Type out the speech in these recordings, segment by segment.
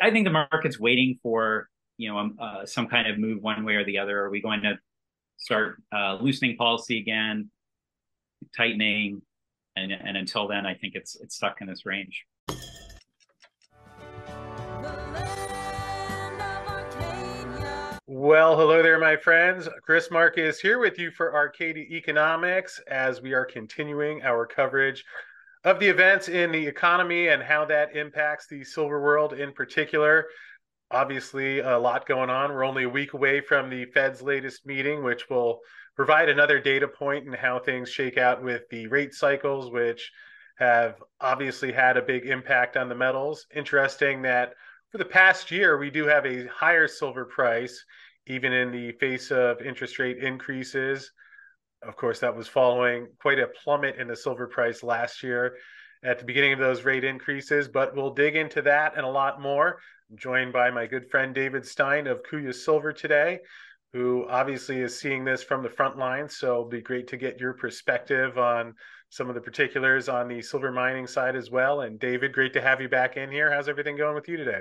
I think the market's waiting for you know um, uh, some kind of move one way or the other. Are we going to start uh, loosening policy again, tightening, and and until then, I think it's it's stuck in this range. Well, hello there, my friends. Chris Marcus here with you for Arcadia Economics as we are continuing our coverage of the events in the economy and how that impacts the silver world in particular. Obviously, a lot going on. We're only a week away from the Fed's latest meeting, which will provide another data point in how things shake out with the rate cycles, which have obviously had a big impact on the metals. Interesting that for the past year, we do have a higher silver price, even in the face of interest rate increases. Of course, that was following quite a plummet in the silver price last year at the beginning of those rate increases, but we'll dig into that and a lot more. I'm joined by my good friend David Stein of Kuya Silver today, who obviously is seeing this from the front line. So it'll be great to get your perspective on some of the particulars on the silver mining side as well. And David, great to have you back in here. How's everything going with you today?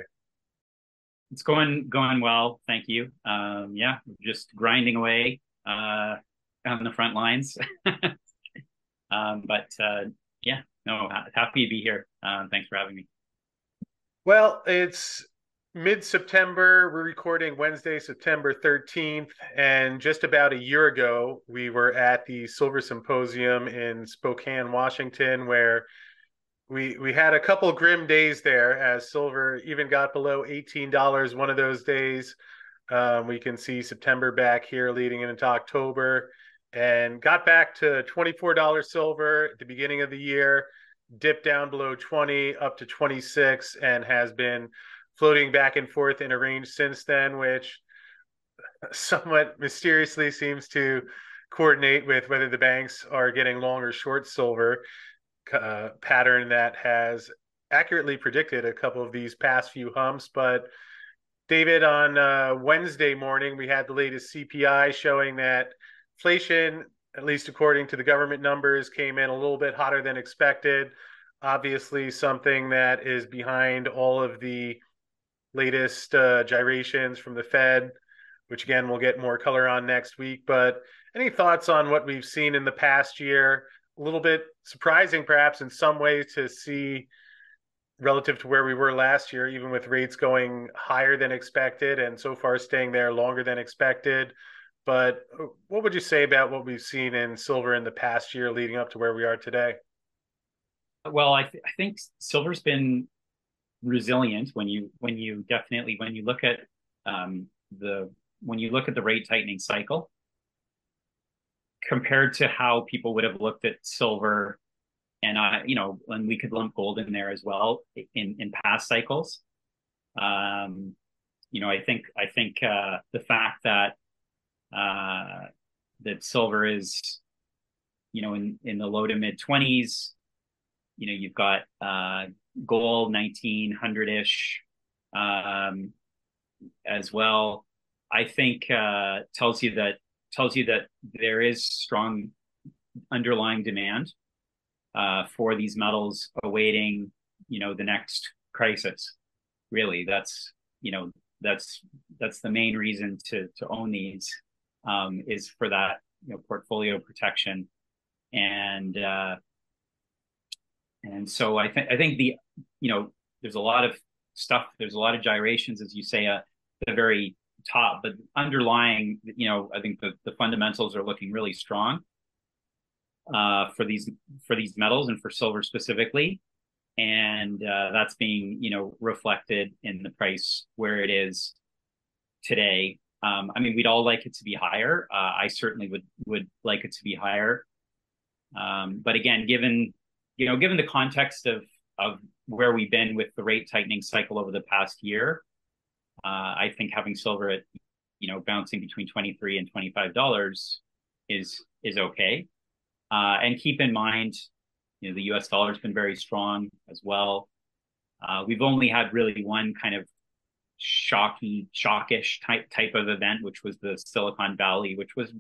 It's going going well, thank you. Um, yeah, just grinding away. Uh, on the front lines. um, but uh, yeah, no, happy to be here. Uh, thanks for having me. Well, it's mid September. We're recording Wednesday, September 13th. And just about a year ago, we were at the Silver Symposium in Spokane, Washington, where we we had a couple grim days there as silver even got below $18 one of those days. Um, we can see September back here leading into October and got back to $24 silver at the beginning of the year, dipped down below 20 up to 26 and has been floating back and forth in a range since then, which somewhat mysteriously seems to coordinate with whether the banks are getting long or short silver uh, pattern that has accurately predicted a couple of these past few humps. But David, on uh, Wednesday morning, we had the latest CPI showing that inflation, at least according to the government numbers, came in a little bit hotter than expected. Obviously, something that is behind all of the latest uh, gyrations from the Fed, which again we'll get more color on next week. But any thoughts on what we've seen in the past year? A little bit surprising, perhaps, in some ways, to see relative to where we were last year, even with rates going higher than expected and so far staying there longer than expected. But uh, what would you say about what we've seen in silver in the past year leading up to where we are today? Well, I, th- I think silver's been resilient when you when you definitely when you look at um, the when you look at the rate tightening cycle compared to how people would have looked at silver and I, you know, and we could lump gold in there as well in in past cycles. Um, you know, I think I think uh, the fact that uh, that silver is, you know, in, in the low to mid 20s. You know, you've got uh, gold 1900 ish um, as well. I think uh, tells you that tells you that there is strong underlying demand uh, for these metals awaiting, you know, the next crisis. Really, that's you know that's that's the main reason to to own these um, is for that you know portfolio protection, and uh, and so I think I think the you know there's a lot of stuff there's a lot of gyrations as you say at the very top, but underlying you know I think the the fundamentals are looking really strong uh, for these for these metals and for silver specifically. And uh, that's being you know reflected in the price where it is today um, I mean, we'd all like it to be higher. Uh, I certainly would would like it to be higher. Um, but again, given you know, given the context of of where we've been with the rate tightening cycle over the past year, uh, I think having silver at you know bouncing between twenty three and twenty five dollars is is okay. Uh, and keep in mind, you know, the U.S. dollar has been very strong as well. Uh, we've only had really one kind of shocky, shockish type type of event, which was the Silicon Valley, which was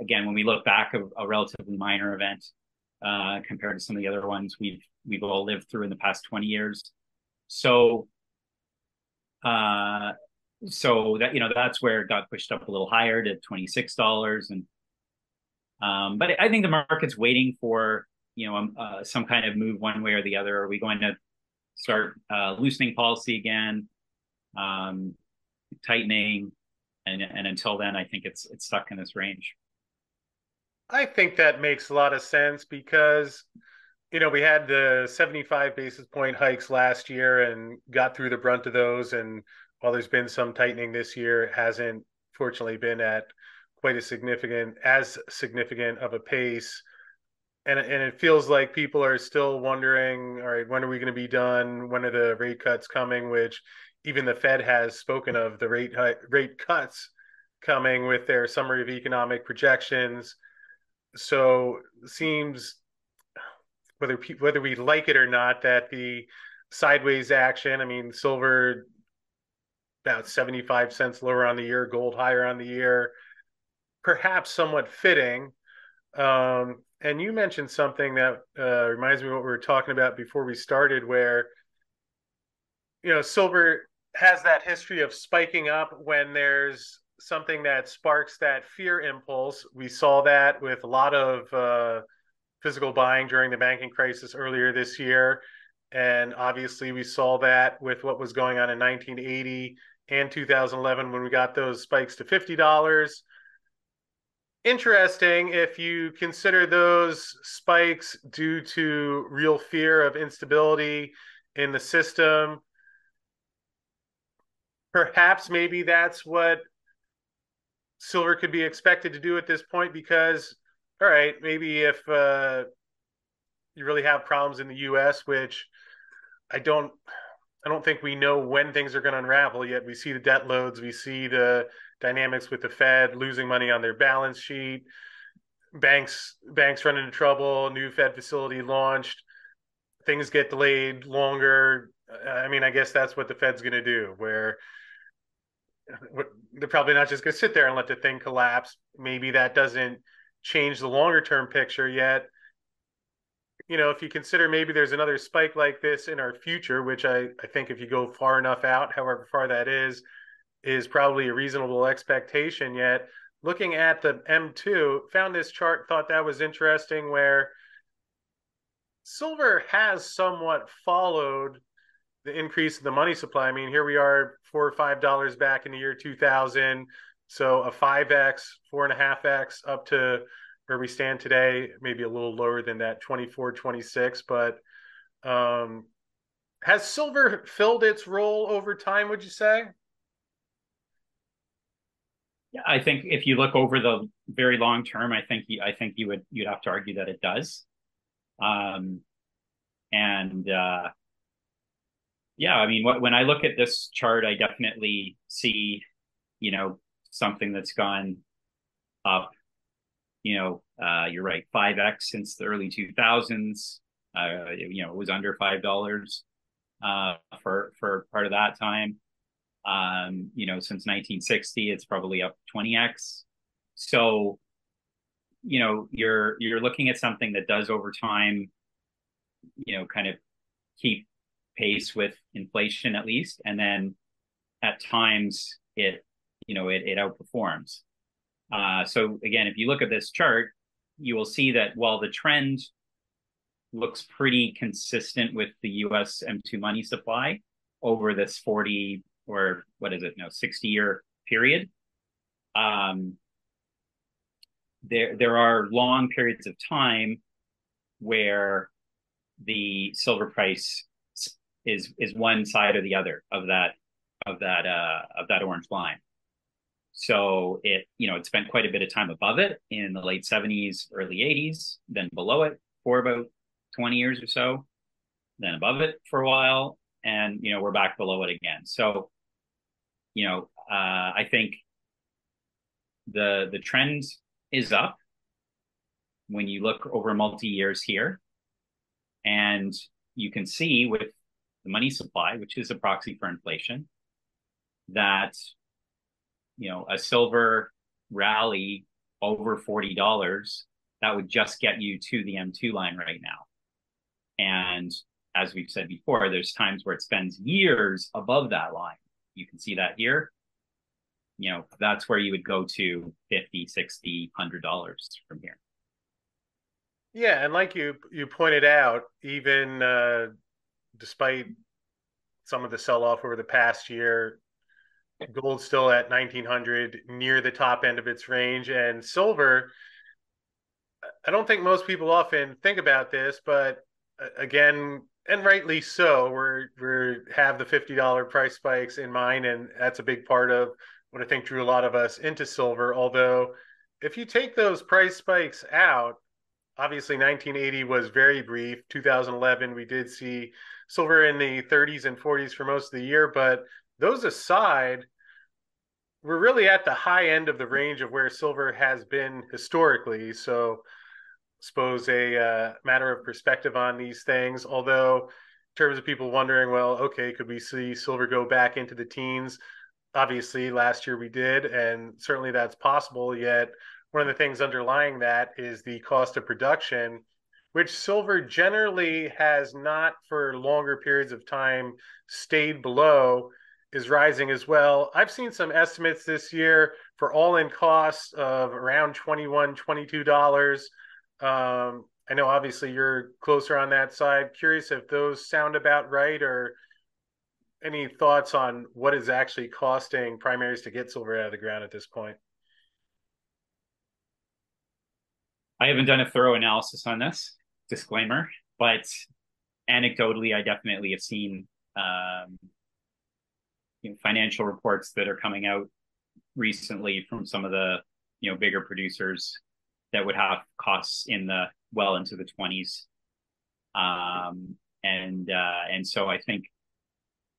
again when we look back a, a relatively minor event uh, compared to some of the other ones we've we've all lived through in the past 20 years. So Uh, so that you know that's where it got pushed up a little higher to twenty six dollars, and um, but I think the market's waiting for you know um, uh, some kind of move one way or the other. Are we going to start uh, loosening policy again, um, tightening, and and until then, I think it's it's stuck in this range. I think that makes a lot of sense because you know we had the 75 basis point hikes last year and got through the brunt of those. And while there's been some tightening this year it hasn't fortunately been at quite a significant as significant of a pace. And and it feels like people are still wondering all right when are we going to be done? When are the rate cuts coming? Which even the fed has spoken of the rate rate cuts coming with their summary of economic projections. So seems whether whether we like it or not that the sideways action i mean silver about 75 cents lower on the year gold higher on the year perhaps somewhat fitting. Um, and you mentioned something that uh, reminds me what we were talking about before we started where you know silver has that history of spiking up when there's something that sparks that fear impulse. We saw that with a lot of uh, physical buying during the banking crisis earlier this year. And obviously, we saw that with what was going on in 1980 and 2011 when we got those spikes to $50. Interesting if you consider those spikes due to real fear of instability in the system. Perhaps maybe that's what silver could be expected to do at this point because all right maybe if uh, you really have problems in the us which i don't i don't think we know when things are going to unravel yet. We see the debt loads we see the dynamics with the fed losing money on their balance sheet banks banks run into trouble new fed facility launched things get delayed longer. I mean i guess that's what the fed's going to do where they're probably not just going to sit there and let the thing collapse. Maybe that doesn't change the longer term picture yet. You know, if you consider maybe there's another spike like this in our future, which I, I think if you go far enough out, however far that is, is probably a reasonable expectation. Yet, looking at the M2, found this chart, thought that was interesting where silver has somewhat followed the increase in the money supply. I mean, here we are four or five dollars back in the year 2000. So a 5x, four and a half X up to where we stand today, maybe a little lower than that 24, 26. But um, has silver filled its role over time, would you say? Yeah, I think if you look over the very long term, I think you, I think you would you'd have to argue that it does. Um, and uh, yeah, I mean, when I look at this chart, I definitely see, you know, something that's gone up. You know, uh, you're right, five x since the early 2000s. Uh, you know, it was under five dollars uh, for for part of that time. Um, you know, since 1960, it's probably up 20x. So, you know, you're you're looking at something that does over time, you know, kind of keep pace with inflation at least, and then at times it you know it, it outperforms. Uh, so again, if you look at this chart, you will see that while the trend looks pretty consistent with the U.S. M2 money supply over this 40 or what is it, no, 60 year period. Um, there, there are long periods of time where the silver price is is one side or the other of that of that uh, of that orange line. So it you know it spent quite a bit of time above it in the late 70s, early 80s, then below it for about 20 years or so, then above it for a while, and you know we're back below it again. So you know uh, I think the the trend is up when you look over multi years here, and you can see with the money supply, which is a proxy for inflation, that you know a silver rally over forty dollars that would just get you to the M2 line right now. And as we've said before, there's times where it spends years above that line. You can see that here. You know, that's where you would go to 50, 60, 100 dollars from here. Yeah, and like you you pointed out, even uh, despite some of the sell off over the past year, gold's still at 1900 near the top end of its range and silver i don't think most people often think about this but uh, again and rightly so we're we have the $50 price spikes in mind and that's a big part of what i think drew a lot of us into silver although if you take those price spikes out obviously 1980 was very brief. 2011 we did see silver in the 30s and 40s for most of the year but those aside we're really at the high end of the range of where silver has been historically. So, suppose a uh, matter of perspective on these things. Although, in terms of people wondering, well, okay, could we see silver go back into the teens? Obviously, last year we did, and certainly that's possible. Yet, one of the things underlying that is the cost of production, which silver generally has not for longer periods of time stayed below is rising as well. I've seen some estimates this year for all-in costs of around 21 $22. Um, I know obviously you're closer on that side. Curious if those sound about right or any thoughts on what is actually costing primaries to get silver out of the ground at this point? I haven't done a thorough analysis on this, disclaimer, but anecdotally, I definitely have seen um, you know, financial reports that are coming out recently from some of the you know bigger producers that would have costs in the well into the 20s um, and uh, and so i think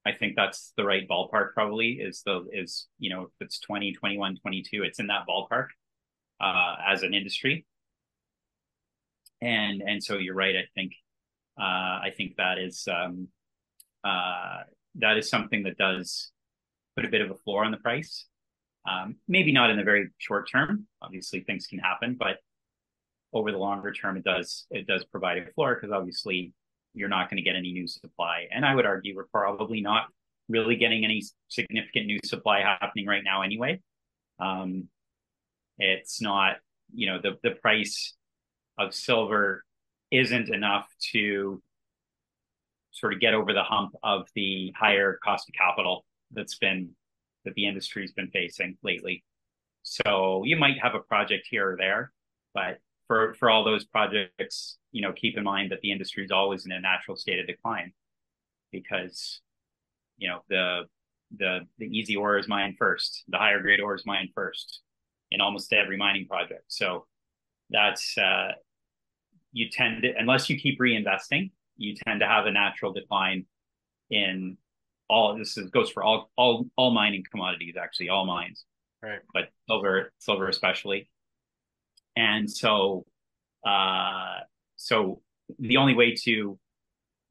i think that's the right ballpark probably is the is you know if it's 20 21 22 it's in that ballpark uh, as an industry and and so you're right i think uh, i think that is um, uh, that is something that does put a bit of a floor on the price. Um, maybe not in the very short term. Obviously, things can happen, but over the longer term, it does it does provide a floor because obviously you're not going to get any new supply. And I would argue we're probably not really getting any significant new supply happening right now anyway. Um, it's not, you know, the the price of silver isn't enough to sort of get over the hump of the higher cost of capital that's been that the industry's been facing lately. So you might have a project here or there, but for for all those projects, you know, keep in mind that the industry is always in a natural state of decline because you know the the the easy ore is mined first, the higher grade ore is mined first in almost every mining project. So that's uh, you tend to unless you keep reinvesting, you tend to have a natural decline in all this is, goes for all all all mining commodities actually all mines. Right. But silver silver especially. And so uh so the only way to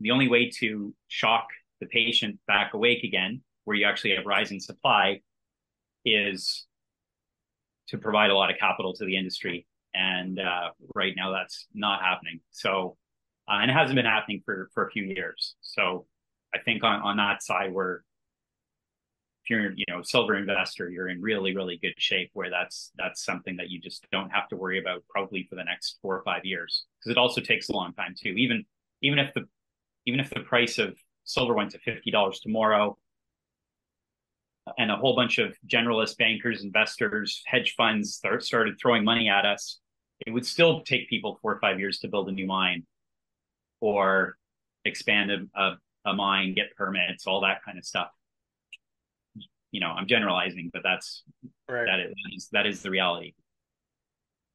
the only way to shock the patient back awake again where you actually have rising supply is to provide a lot of capital to the industry and uh, right now that's not happening so uh, and it hasn't been happening for for a few years so I think on, on that side, where if you're, you know, silver investor, you're in really, really good shape where that's, that's something that you just don't have to worry about probably for the next four or five years. Cause it also takes a long time too. Even, even if the, even if the price of silver went to $50 tomorrow and a whole bunch of generalist bankers, investors, hedge funds start, started throwing money at us, it would still take people four or five years to build a new mine or expand a, a a mine, get permits, all that kind of stuff. You know, I'm generalizing, but that's right. that is that is the reality.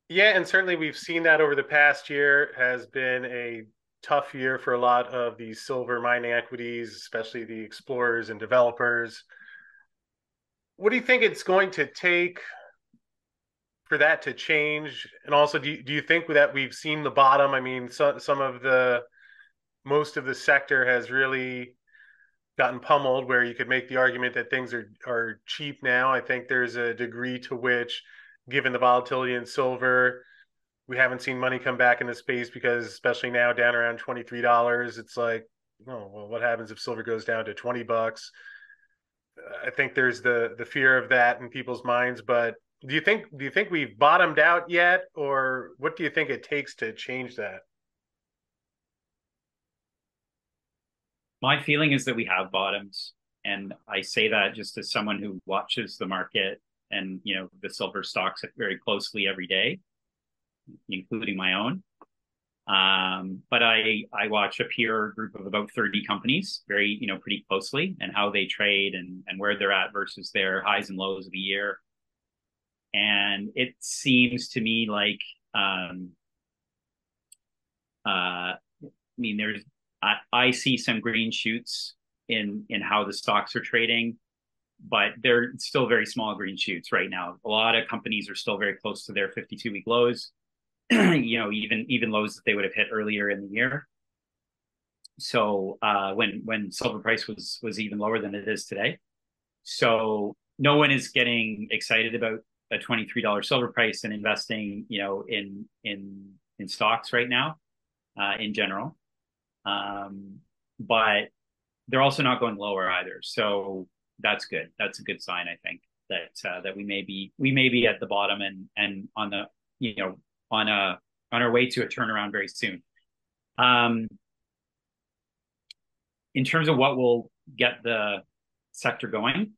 Yeah, and certainly we've seen that over the past year has been a tough year for a lot of these silver mining equities, especially the explorers and developers. What do you think it's going to take for that to change? And also, do you, do you think that we've seen the bottom? I mean, so, some of the most of the sector has really gotten pummeled where you could make the argument that things are are cheap now i think there's a degree to which given the volatility in silver we haven't seen money come back in the space because especially now down around $23 it's like oh well what happens if silver goes down to 20 bucks I think there's the the fear of that in people's minds. But do you think do you think we've bottomed out yet, or what do you think it takes to change that? My feeling is that we have bottomed, and I say that just as someone who watches the market and you know the silver stocks very closely every day, including my own. Um, but I I watch a peer group of about 30 companies very, you know, pretty closely and how they trade and, and where they're at versus their highs and lows of the year. And it seems to me like um uh I mean there's I, I see some green shoots in in how the stocks are trading, but they're still very small green shoots right now. A lot of companies are still very close to their 52 week lows you know, even even lows that they would have hit earlier in the year. So uh, when when silver price was was even lower than it is today, so no one is getting excited about a twenty three dollar silver price and investing, you know, in in in stocks right now, uh, in general. Um, but they're also not going lower either, so that's good. That's a good sign, I think that uh, that we may be we may be at the bottom and and on the you know on a on our way to a turnaround very soon. Um, in terms of what will get the sector going,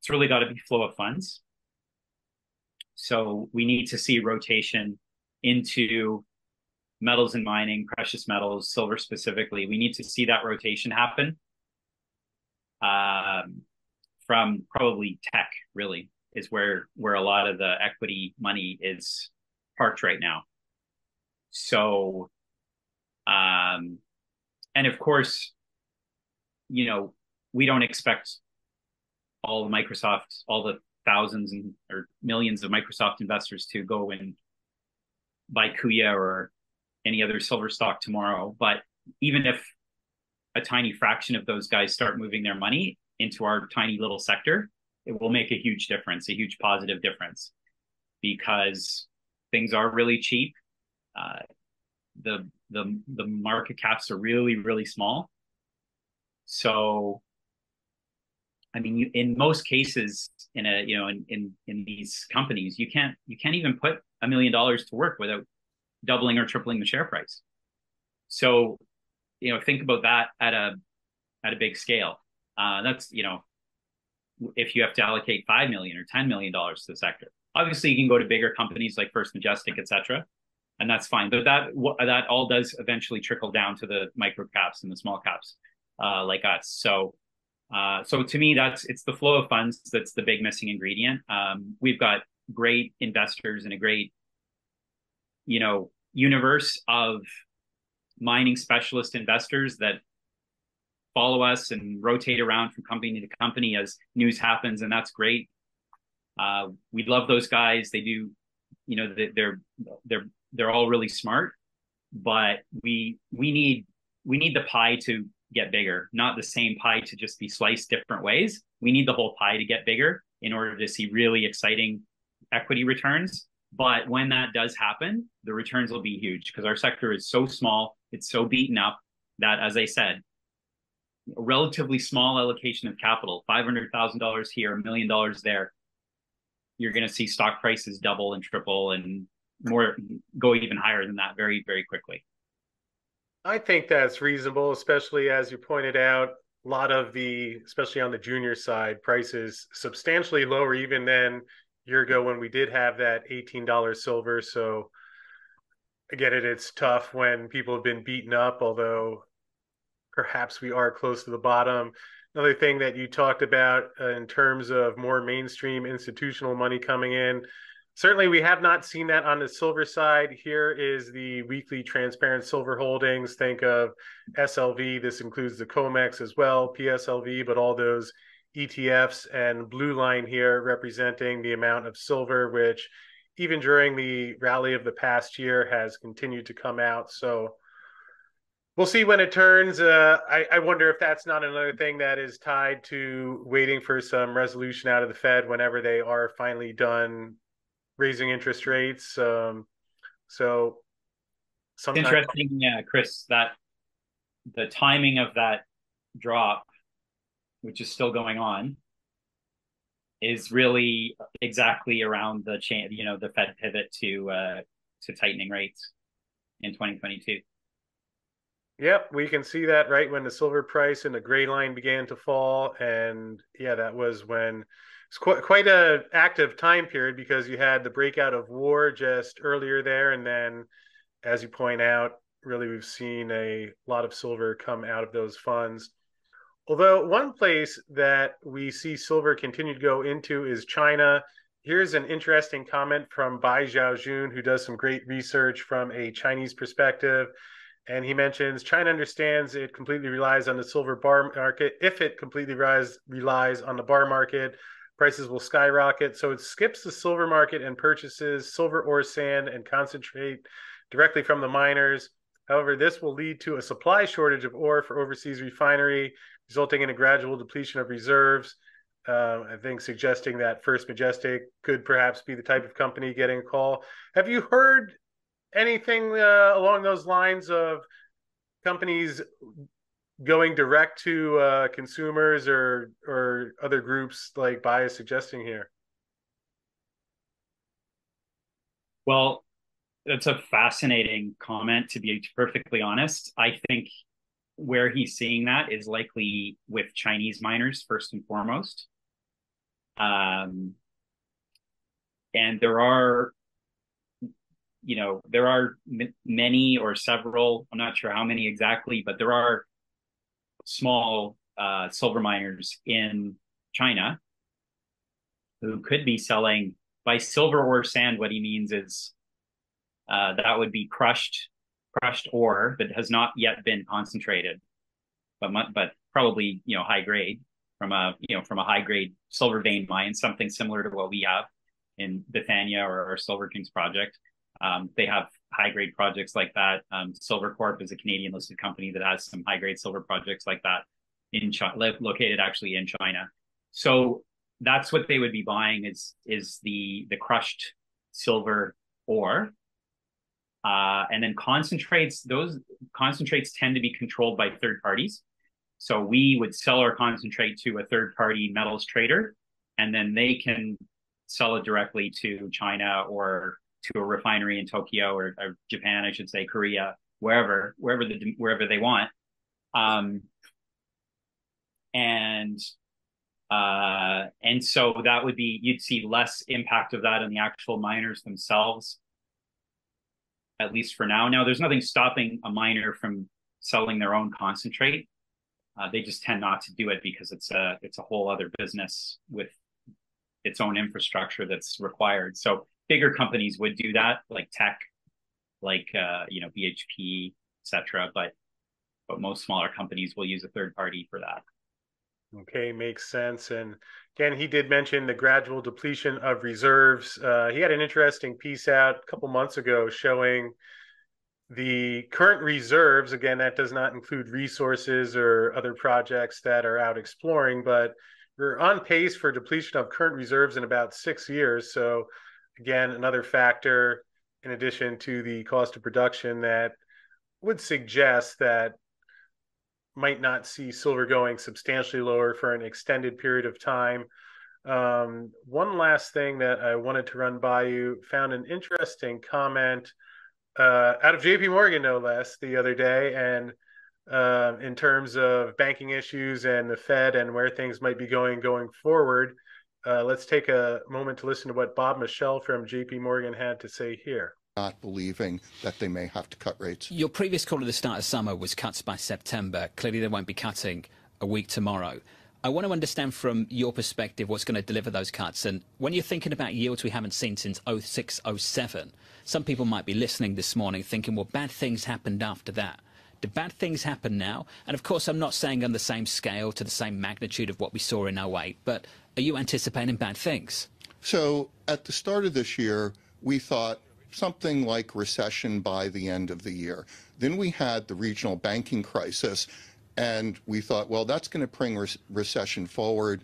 it's really got to be flow of funds. So we need to see rotation into metals and mining, precious metals, silver specifically. We need to see that rotation happen um, from probably tech. Really is where where a lot of the equity money is parked right now. So, um, and of course, you know, we don't expect all the Microsoft, all the thousands and or millions of Microsoft investors to go and buy Kuya or any other silver stock tomorrow. But even if a tiny fraction of those guys start moving their money into our tiny little sector, it will make a huge difference, a huge positive difference, because things are really cheap. Uh, the the the market caps are really really small. So, I mean, you, in most cases, in a you know in, in in these companies, you can't you can't even put a million dollars to work without doubling or tripling the share price. So, you know, think about that at a at a big scale. Uh, that's you know, if you have to allocate five million or ten million dollars to the sector, Obviously, you can go to bigger companies like First Majestic, etc., and that's fine. But that that all does eventually trickle down to the micro caps and the small caps uh, like us. So, uh, so to me, that's it's the flow of funds that's the big missing ingredient. Um, we've got great investors and a great, you know, universe of mining specialist investors that follow us and rotate around from company to company as news happens, and that's great. Uh, we love those guys. They do, you know, they're they're they're all really smart, but we we need we need the pie to get bigger, not the same pie to just be sliced different ways. We need the whole pie to get bigger in order to see really exciting equity returns. But when that does happen, the returns will be huge because our sector is so small, it's so beaten up that, as I said, a relatively small allocation of capital, $500,000 here, a million dollars there, you're going to see stock prices double and triple and more go even higher than that very very quickly i think that's reasonable especially as you pointed out a lot of the especially on the junior side prices substantially lower even than year ago when we did have that $18 silver so i get it it's tough when people have been beaten up although perhaps we are close to the bottom another thing that you talked about uh, in terms of more mainstream institutional money coming in. Certainly, we have not seen that on the silver side. Here is the weekly transparent silver holdings. Think of SLV. This includes the COMEX as well, PSLV, but all those ETFs and blue line here representing the amount of silver, which even during the rally of the past year has continued to come out. So we'll see when it turns. Uh, I, I, wonder if that's not another thing that is tied to waiting for some resolution out of the Fed whenever they are finally done raising interest rates. Um, so, sometimes... interesting, yeah, Chris. That the timing of that drop, which is still going on, is really exactly around the chain, you know, the Fed pivot to uh, to tightening rates in 2022. Yep, we can see that right when the silver price and the gray line began to fall, and yeah, that was when it's quite quite a active time period because you had the breakout of war just earlier there, and then, as you point out, really we've seen a lot of silver come out of those funds. Although one place that we see silver continue to go into is China. Here's an interesting comment from Bai Zhaojun, who does some great research from a Chinese perspective. And he mentions China understands it completely relies on the silver bar market. If it completely rise, relies on the bar market, prices will skyrocket. So it skips the silver market and purchases silver ore sand and concentrate directly from the miners. However, this will lead to a supply shortage of ore for overseas refinery, resulting in a gradual depletion of reserves. Uh, I think suggesting that First Majestic could perhaps be the type of company getting a call. Have you heard anything uh, along those lines of companies going direct to uh, consumers or or other groups like Bai's suggesting here? Well, that's a fascinating comment to be perfectly honest. I think where he's seeing that is likely with Chinese miners first and foremost. Um, and there are, you know, there are m- many or several, I'm not sure how many exactly, but there are small uh, silver miners in China who could be selling by silver ore sand. What he means is uh, that would be crushed crushed ore that has not yet been concentrated, but but probably you know high grade from a you know from a high grade silver vein mine, something similar to what we have in Bethania or our Silver Kings project. Um, they have high grade projects like that. Um, Silvercorp is a Canadian listed company that has some high grade silver projects like that in China, located actually in China. So that's what they would be buying is is the the crushed silver ore uh, and then concentrates, those concentrates tend to be controlled by third parties. So we would sell our concentrate to a third party metals trader, and then they can sell it directly to China or to a refinery in Tokyo or, or Japan, I should say, Korea, wherever, wherever the wherever they want. Um, and uh, and so that would be you'd see less impact of that on the actual miners themselves at least for now. Now, there's nothing stopping a miner from selling their own concentrate. Uh, they just tend not to do it because it's a it's a whole other business with its own infrastructure that's required. So bigger companies would do that, like Teck, like uh, you know BHP, etc. But but most smaller companies will use a third party for that. Okay, makes sense. And again, he did mention the gradual depletion of reserves. Uh, he had an interesting piece out a couple months ago showing the current reserves. Again, that does not include resources or other projects that are out exploring, but we're on pace for depletion of current reserves in about six years. So, again, another factor in addition to the cost of production that would suggest that might not see silver going substantially lower for an extended period of time. Um, one last thing that I wanted to run by you found an interesting comment uh, out of JP Morgan, no less, the other day. And uh, in terms of banking issues and the Fed and where things might be going going forward, uh, let's take a moment to listen to what Bob Michele from JP Morgan had to say here not believing that they may have to cut rates. Your previous call at the start of summer was cuts by September. Clearly, they won't be cutting a week tomorrow. I want to understand from your perspective what's going to deliver those cuts. And when you're thinking about yields we haven't seen since 06, 07, some people might be listening this morning thinking, well, bad things happened after that. Do bad things happen now? And of course, I'm not saying on the same scale to the same magnitude of what we saw in 08, but are you anticipating bad things? So at the start of this year, we thought something like recession by the end of the year. Then we had the regional banking crisis, and we thought, well, that's going to bring re recession forward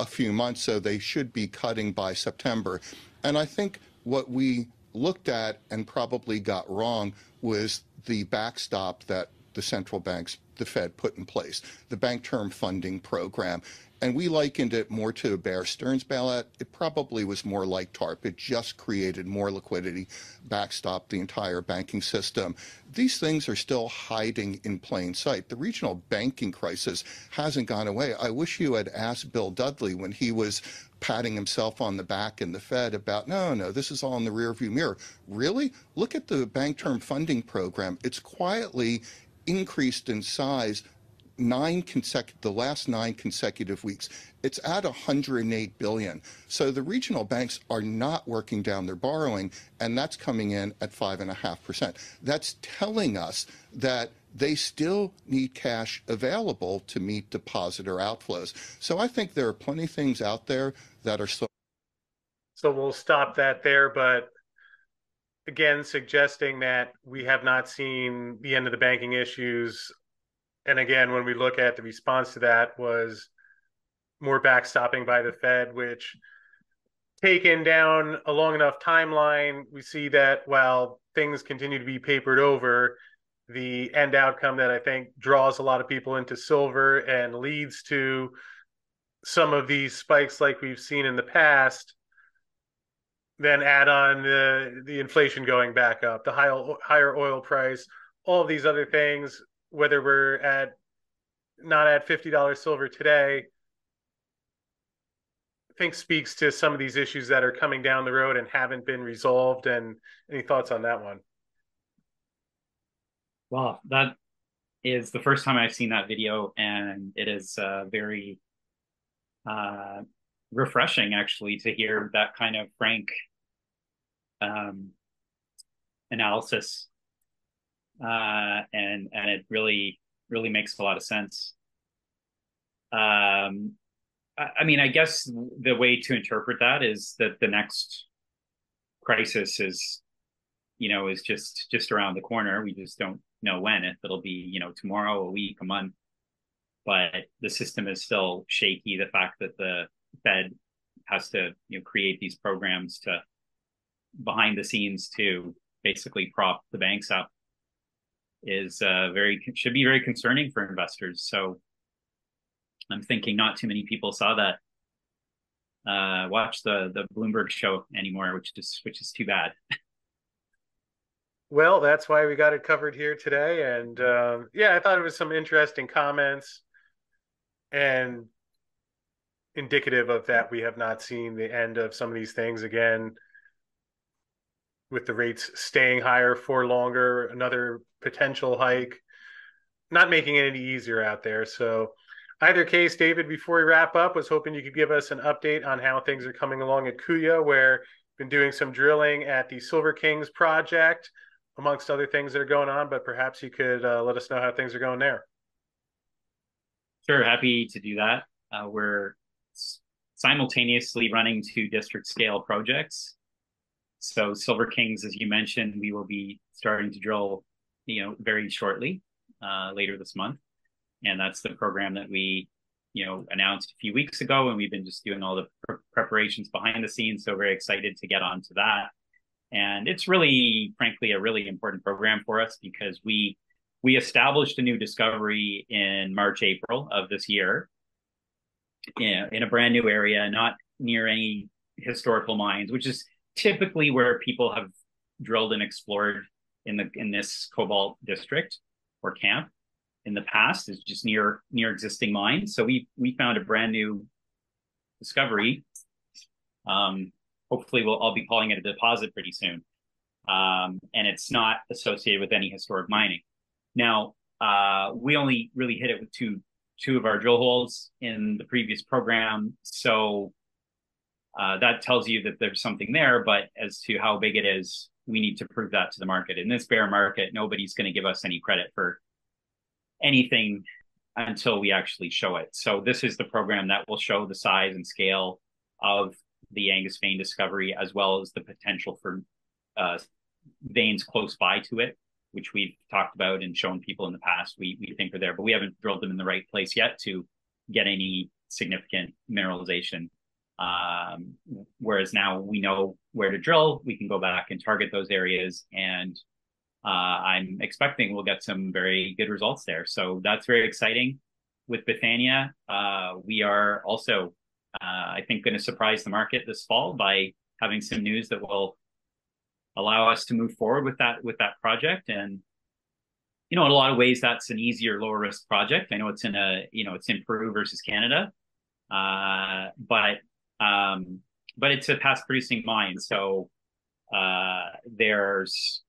a few months, so they should be cutting by September. And I think what we looked at and probably got wrong was the backstop that the central banks, the Fed, put in place, the bank term funding program. And we likened it more to Bear Stearns bailout. It probably was more like TARP. It just created more liquidity, backstopped the entire banking system. These things are still hiding in plain sight. The regional banking crisis hasn't gone away. I wish you had asked Bill Dudley when he was patting himself on the back in the Fed about, no, no, this is all in the rearview mirror. Really? Look at the bank term funding program. It's quietly increased in size nine consecutive the last nine consecutive weeks it's at 108 billion. So the regional banks are not working down their borrowing and that's coming in at five and a half percent. That's telling us that they still need cash available to meet depositor outflows. So i think there are plenty of things out there that are so so we'll stop that there but again suggesting that we have not seen the end of the banking issues and again, when we look at the response to that was more backstopping by the Fed, which taken down a long enough timeline, we see that while things continue to be papered over, the end outcome that I think draws a lot of people into silver and leads to some of these spikes like we've seen in the past then add on the the inflation going back up the high, higher oil price all of these other things whether we're at not at $50 silver today, I think speaks to some of these issues that are coming down the road and haven't been resolved. And any thoughts on that one? Well, that is the first time I've seen that video, and it is uh, very uh, refreshing, actually, to hear that kind of frank um, analysis uh, and and it really really makes a lot of sense. Um, I, I mean, I guess the way to interpret that is that the next crisis is, you know, is just just around the corner. We just don't know when. If it'll be, you know, tomorrow, a week, a month. But the system is still shaky. The fact that the Fed has to, you know, create these programs to behind the scenes to basically prop the banks up is uh, very should be very concerning for investors. So I'm thinking not too many people saw that uh, watch the the Bloomberg show anymore, which is which is too bad. Well, that's why we got it covered here today, and um, yeah, I thought it was some interesting comments and indicative of that. We have not seen the end of some of these things again with the rates staying higher for longer, another potential hike, not making it any easier out there. So, either case, David, before we wrap up, was hoping you could give us an update on how things are coming along at Kuya, where been doing some drilling at the Silver Kings project, amongst other things that are going on. But perhaps you could uh, let us know how things are going there. Sure, happy to do that. Uh, we're simultaneously running two district scale projects so Silver Kings, as you mentioned, we will be starting to drill, you know, very shortly, uh, later this month, and that's the program that we, you know, announced a few weeks ago, and we've been just doing all the pr- preparations behind the scenes. So very excited to get onto that, and it's really, frankly, a really important program for us because we we established a new discovery in March, April of this year, in, in a brand new area, not near any historical mines, which is typically where people have drilled and explored in the in this cobalt district or camp in the past is just near near existing mines. So we we found a brand new discovery. Um, hopefully, we'll I'll be calling it a deposit pretty soon, um, and it's not associated with any historic mining. Now, uh, we only really hit it with two two of our drill holes in the previous program, so uh, that tells you that there's something there. But as to how big it is, we need to prove that to the market. In this bear market, nobody's going to give us any credit for anything until we actually show it. So this is the program that will show the size and scale of the Angus vein discovery, as well as the potential for uh, veins close by to it, which we've talked about and shown people in the past. We we think are there, but we haven't drilled them in the right place yet to get any significant mineralization um, whereas now we know where to drill, we can go back and target those areas. And uh, I'm expecting we'll get some very good results there. So that's very exciting. with Bethania, uh, we are also, uh, I think, going to surprise the market this fall by having some news that will allow us to move forward with that with that project. And you know, in a lot of ways, that's an easier, lower risk project. I know it's in a, you know, it's in Peru versus Canada, uh, but um, but it's a past producing mine, so uh, there's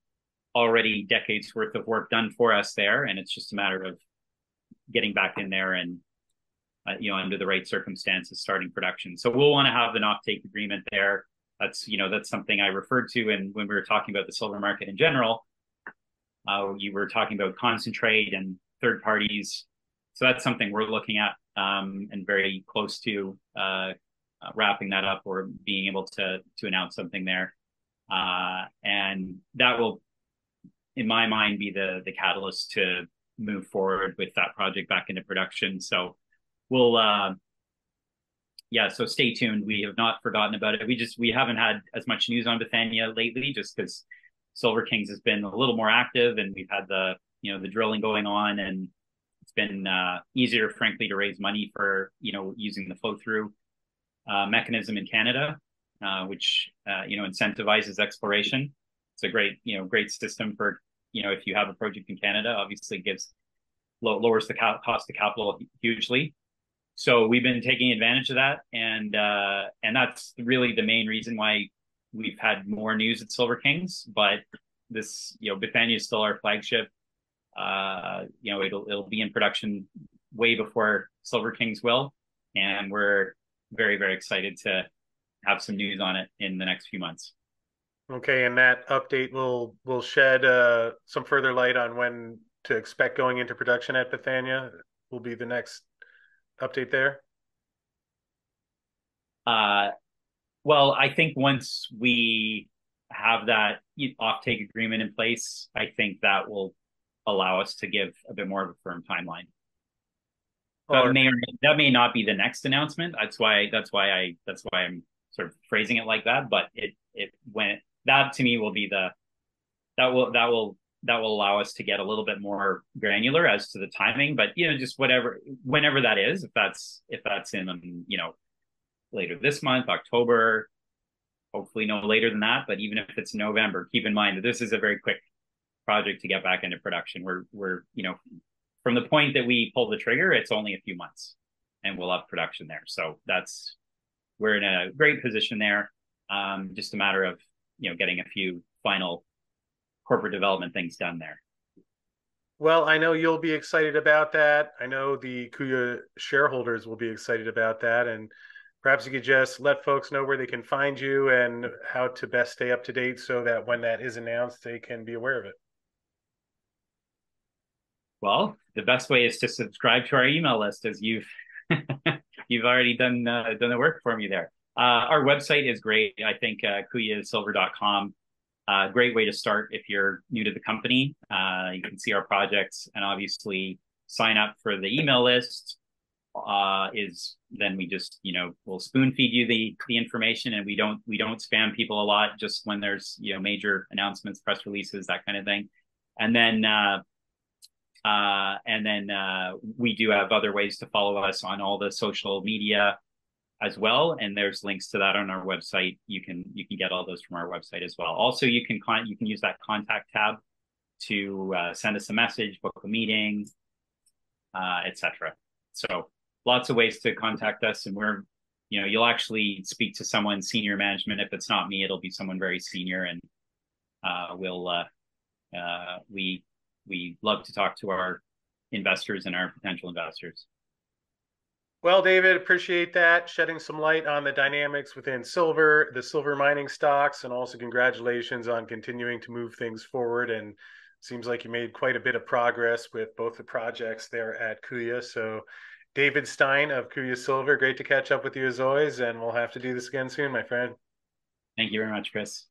already decades worth of work done for us there, and it's just a matter of getting back in there and uh, you know under the right circumstances starting production. So we'll want to have an offtake agreement there. That's you know that's something I referred to, and when we were talking about the silver market in general, uh, you were talking about concentrate and third parties. So that's something we're looking at um, and very close to uh, uh wrapping that up or being able to to announce something there. Uh, and that will in my mind, be the the catalyst to move forward with that project back into production. So we'll, uh, yeah. So stay tuned. We have not forgotten about it. We just we haven't had as much news on Bethania lately, just because Silver Kings has been a little more active, and we've had the you know the drilling going on, and it's been uh, easier, frankly, to raise money for you know using the flow through uh, mechanism in Canada, uh, which uh, you know incentivizes exploration. It's a great you know great system for you know, if you have a project in Canada, obviously gives lowers the cost of capital hugely. So we've been taking advantage of that, and uh, and that's really the main reason why we've had more news at Silver Kings. But this, you know, Bethania is still our flagship. Uh, you know, it'll it'll be in production way before Silver Kings will, and we're very very excited to have some news on it in the next few months. Okay, and that update will will shed uh, some further light on when to expect going into production at Bethania. Will be the next update there. Uh, well, I think once we have that offtake agreement in place, I think that will allow us to give a bit more of a firm timeline. That may or that may not be the next announcement. That's why that's why I that's why I'm sort of phrasing it like that. But it it when that to me will be the that will that will that will allow us to get a little bit more granular as to the timing but you know just whatever whenever that is if that's if that's in um, you know later this month october hopefully no later than that but even if it's november keep in mind that this is a very quick project to get back into production we're we're you know from the point that we pull the trigger it's only a few months and we'll have production there so that's we're in a great position there um, just a matter of you know getting a few final corporate development things done there. Well, I know you'll be excited about that. I know the Kuya shareholders will be excited about that. And perhaps you could just let folks know where they can find you and how to best stay up to date so that when that is announced, they can be aware of it. Well, the best way is to subscribe to our email list as you've you've already done uh, done the work for me there. Uh, our website is great. I think uh, kuyasilver.com. Uh, great way to start if you're new to the company. Uh, you can see our projects and obviously sign up for the email list. Uh, is then we just you know we'll spoon feed you the the information and we don't we don't spam people a lot just when there's you know major announcements, press releases, that kind of thing. And then uh, and then uh, we do have other ways to follow us on all the social media as well. And there's links to that on our website. You can you can get all those from our website as well. Also you can con- you can use that contact tab to uh, send us a message book a meeting uh, etc so lots of ways to contact us. And we're you know you'll actually speak to someone senior management. If it's not me it'll be someone very senior. And uh, we'll uh, we we love to talk to our investors and our potential investors well, David, appreciate that. Shedding some light on the dynamics within silver, the silver mining stocks, and also congratulations on continuing to move things forward. And seems like you made quite a bit of progress with both the projects there at Kuya. So, David Stein of Kuya Silver, great to catch up with you as always. And we'll have to do this again soon, my friend. Thank you very much, Chris.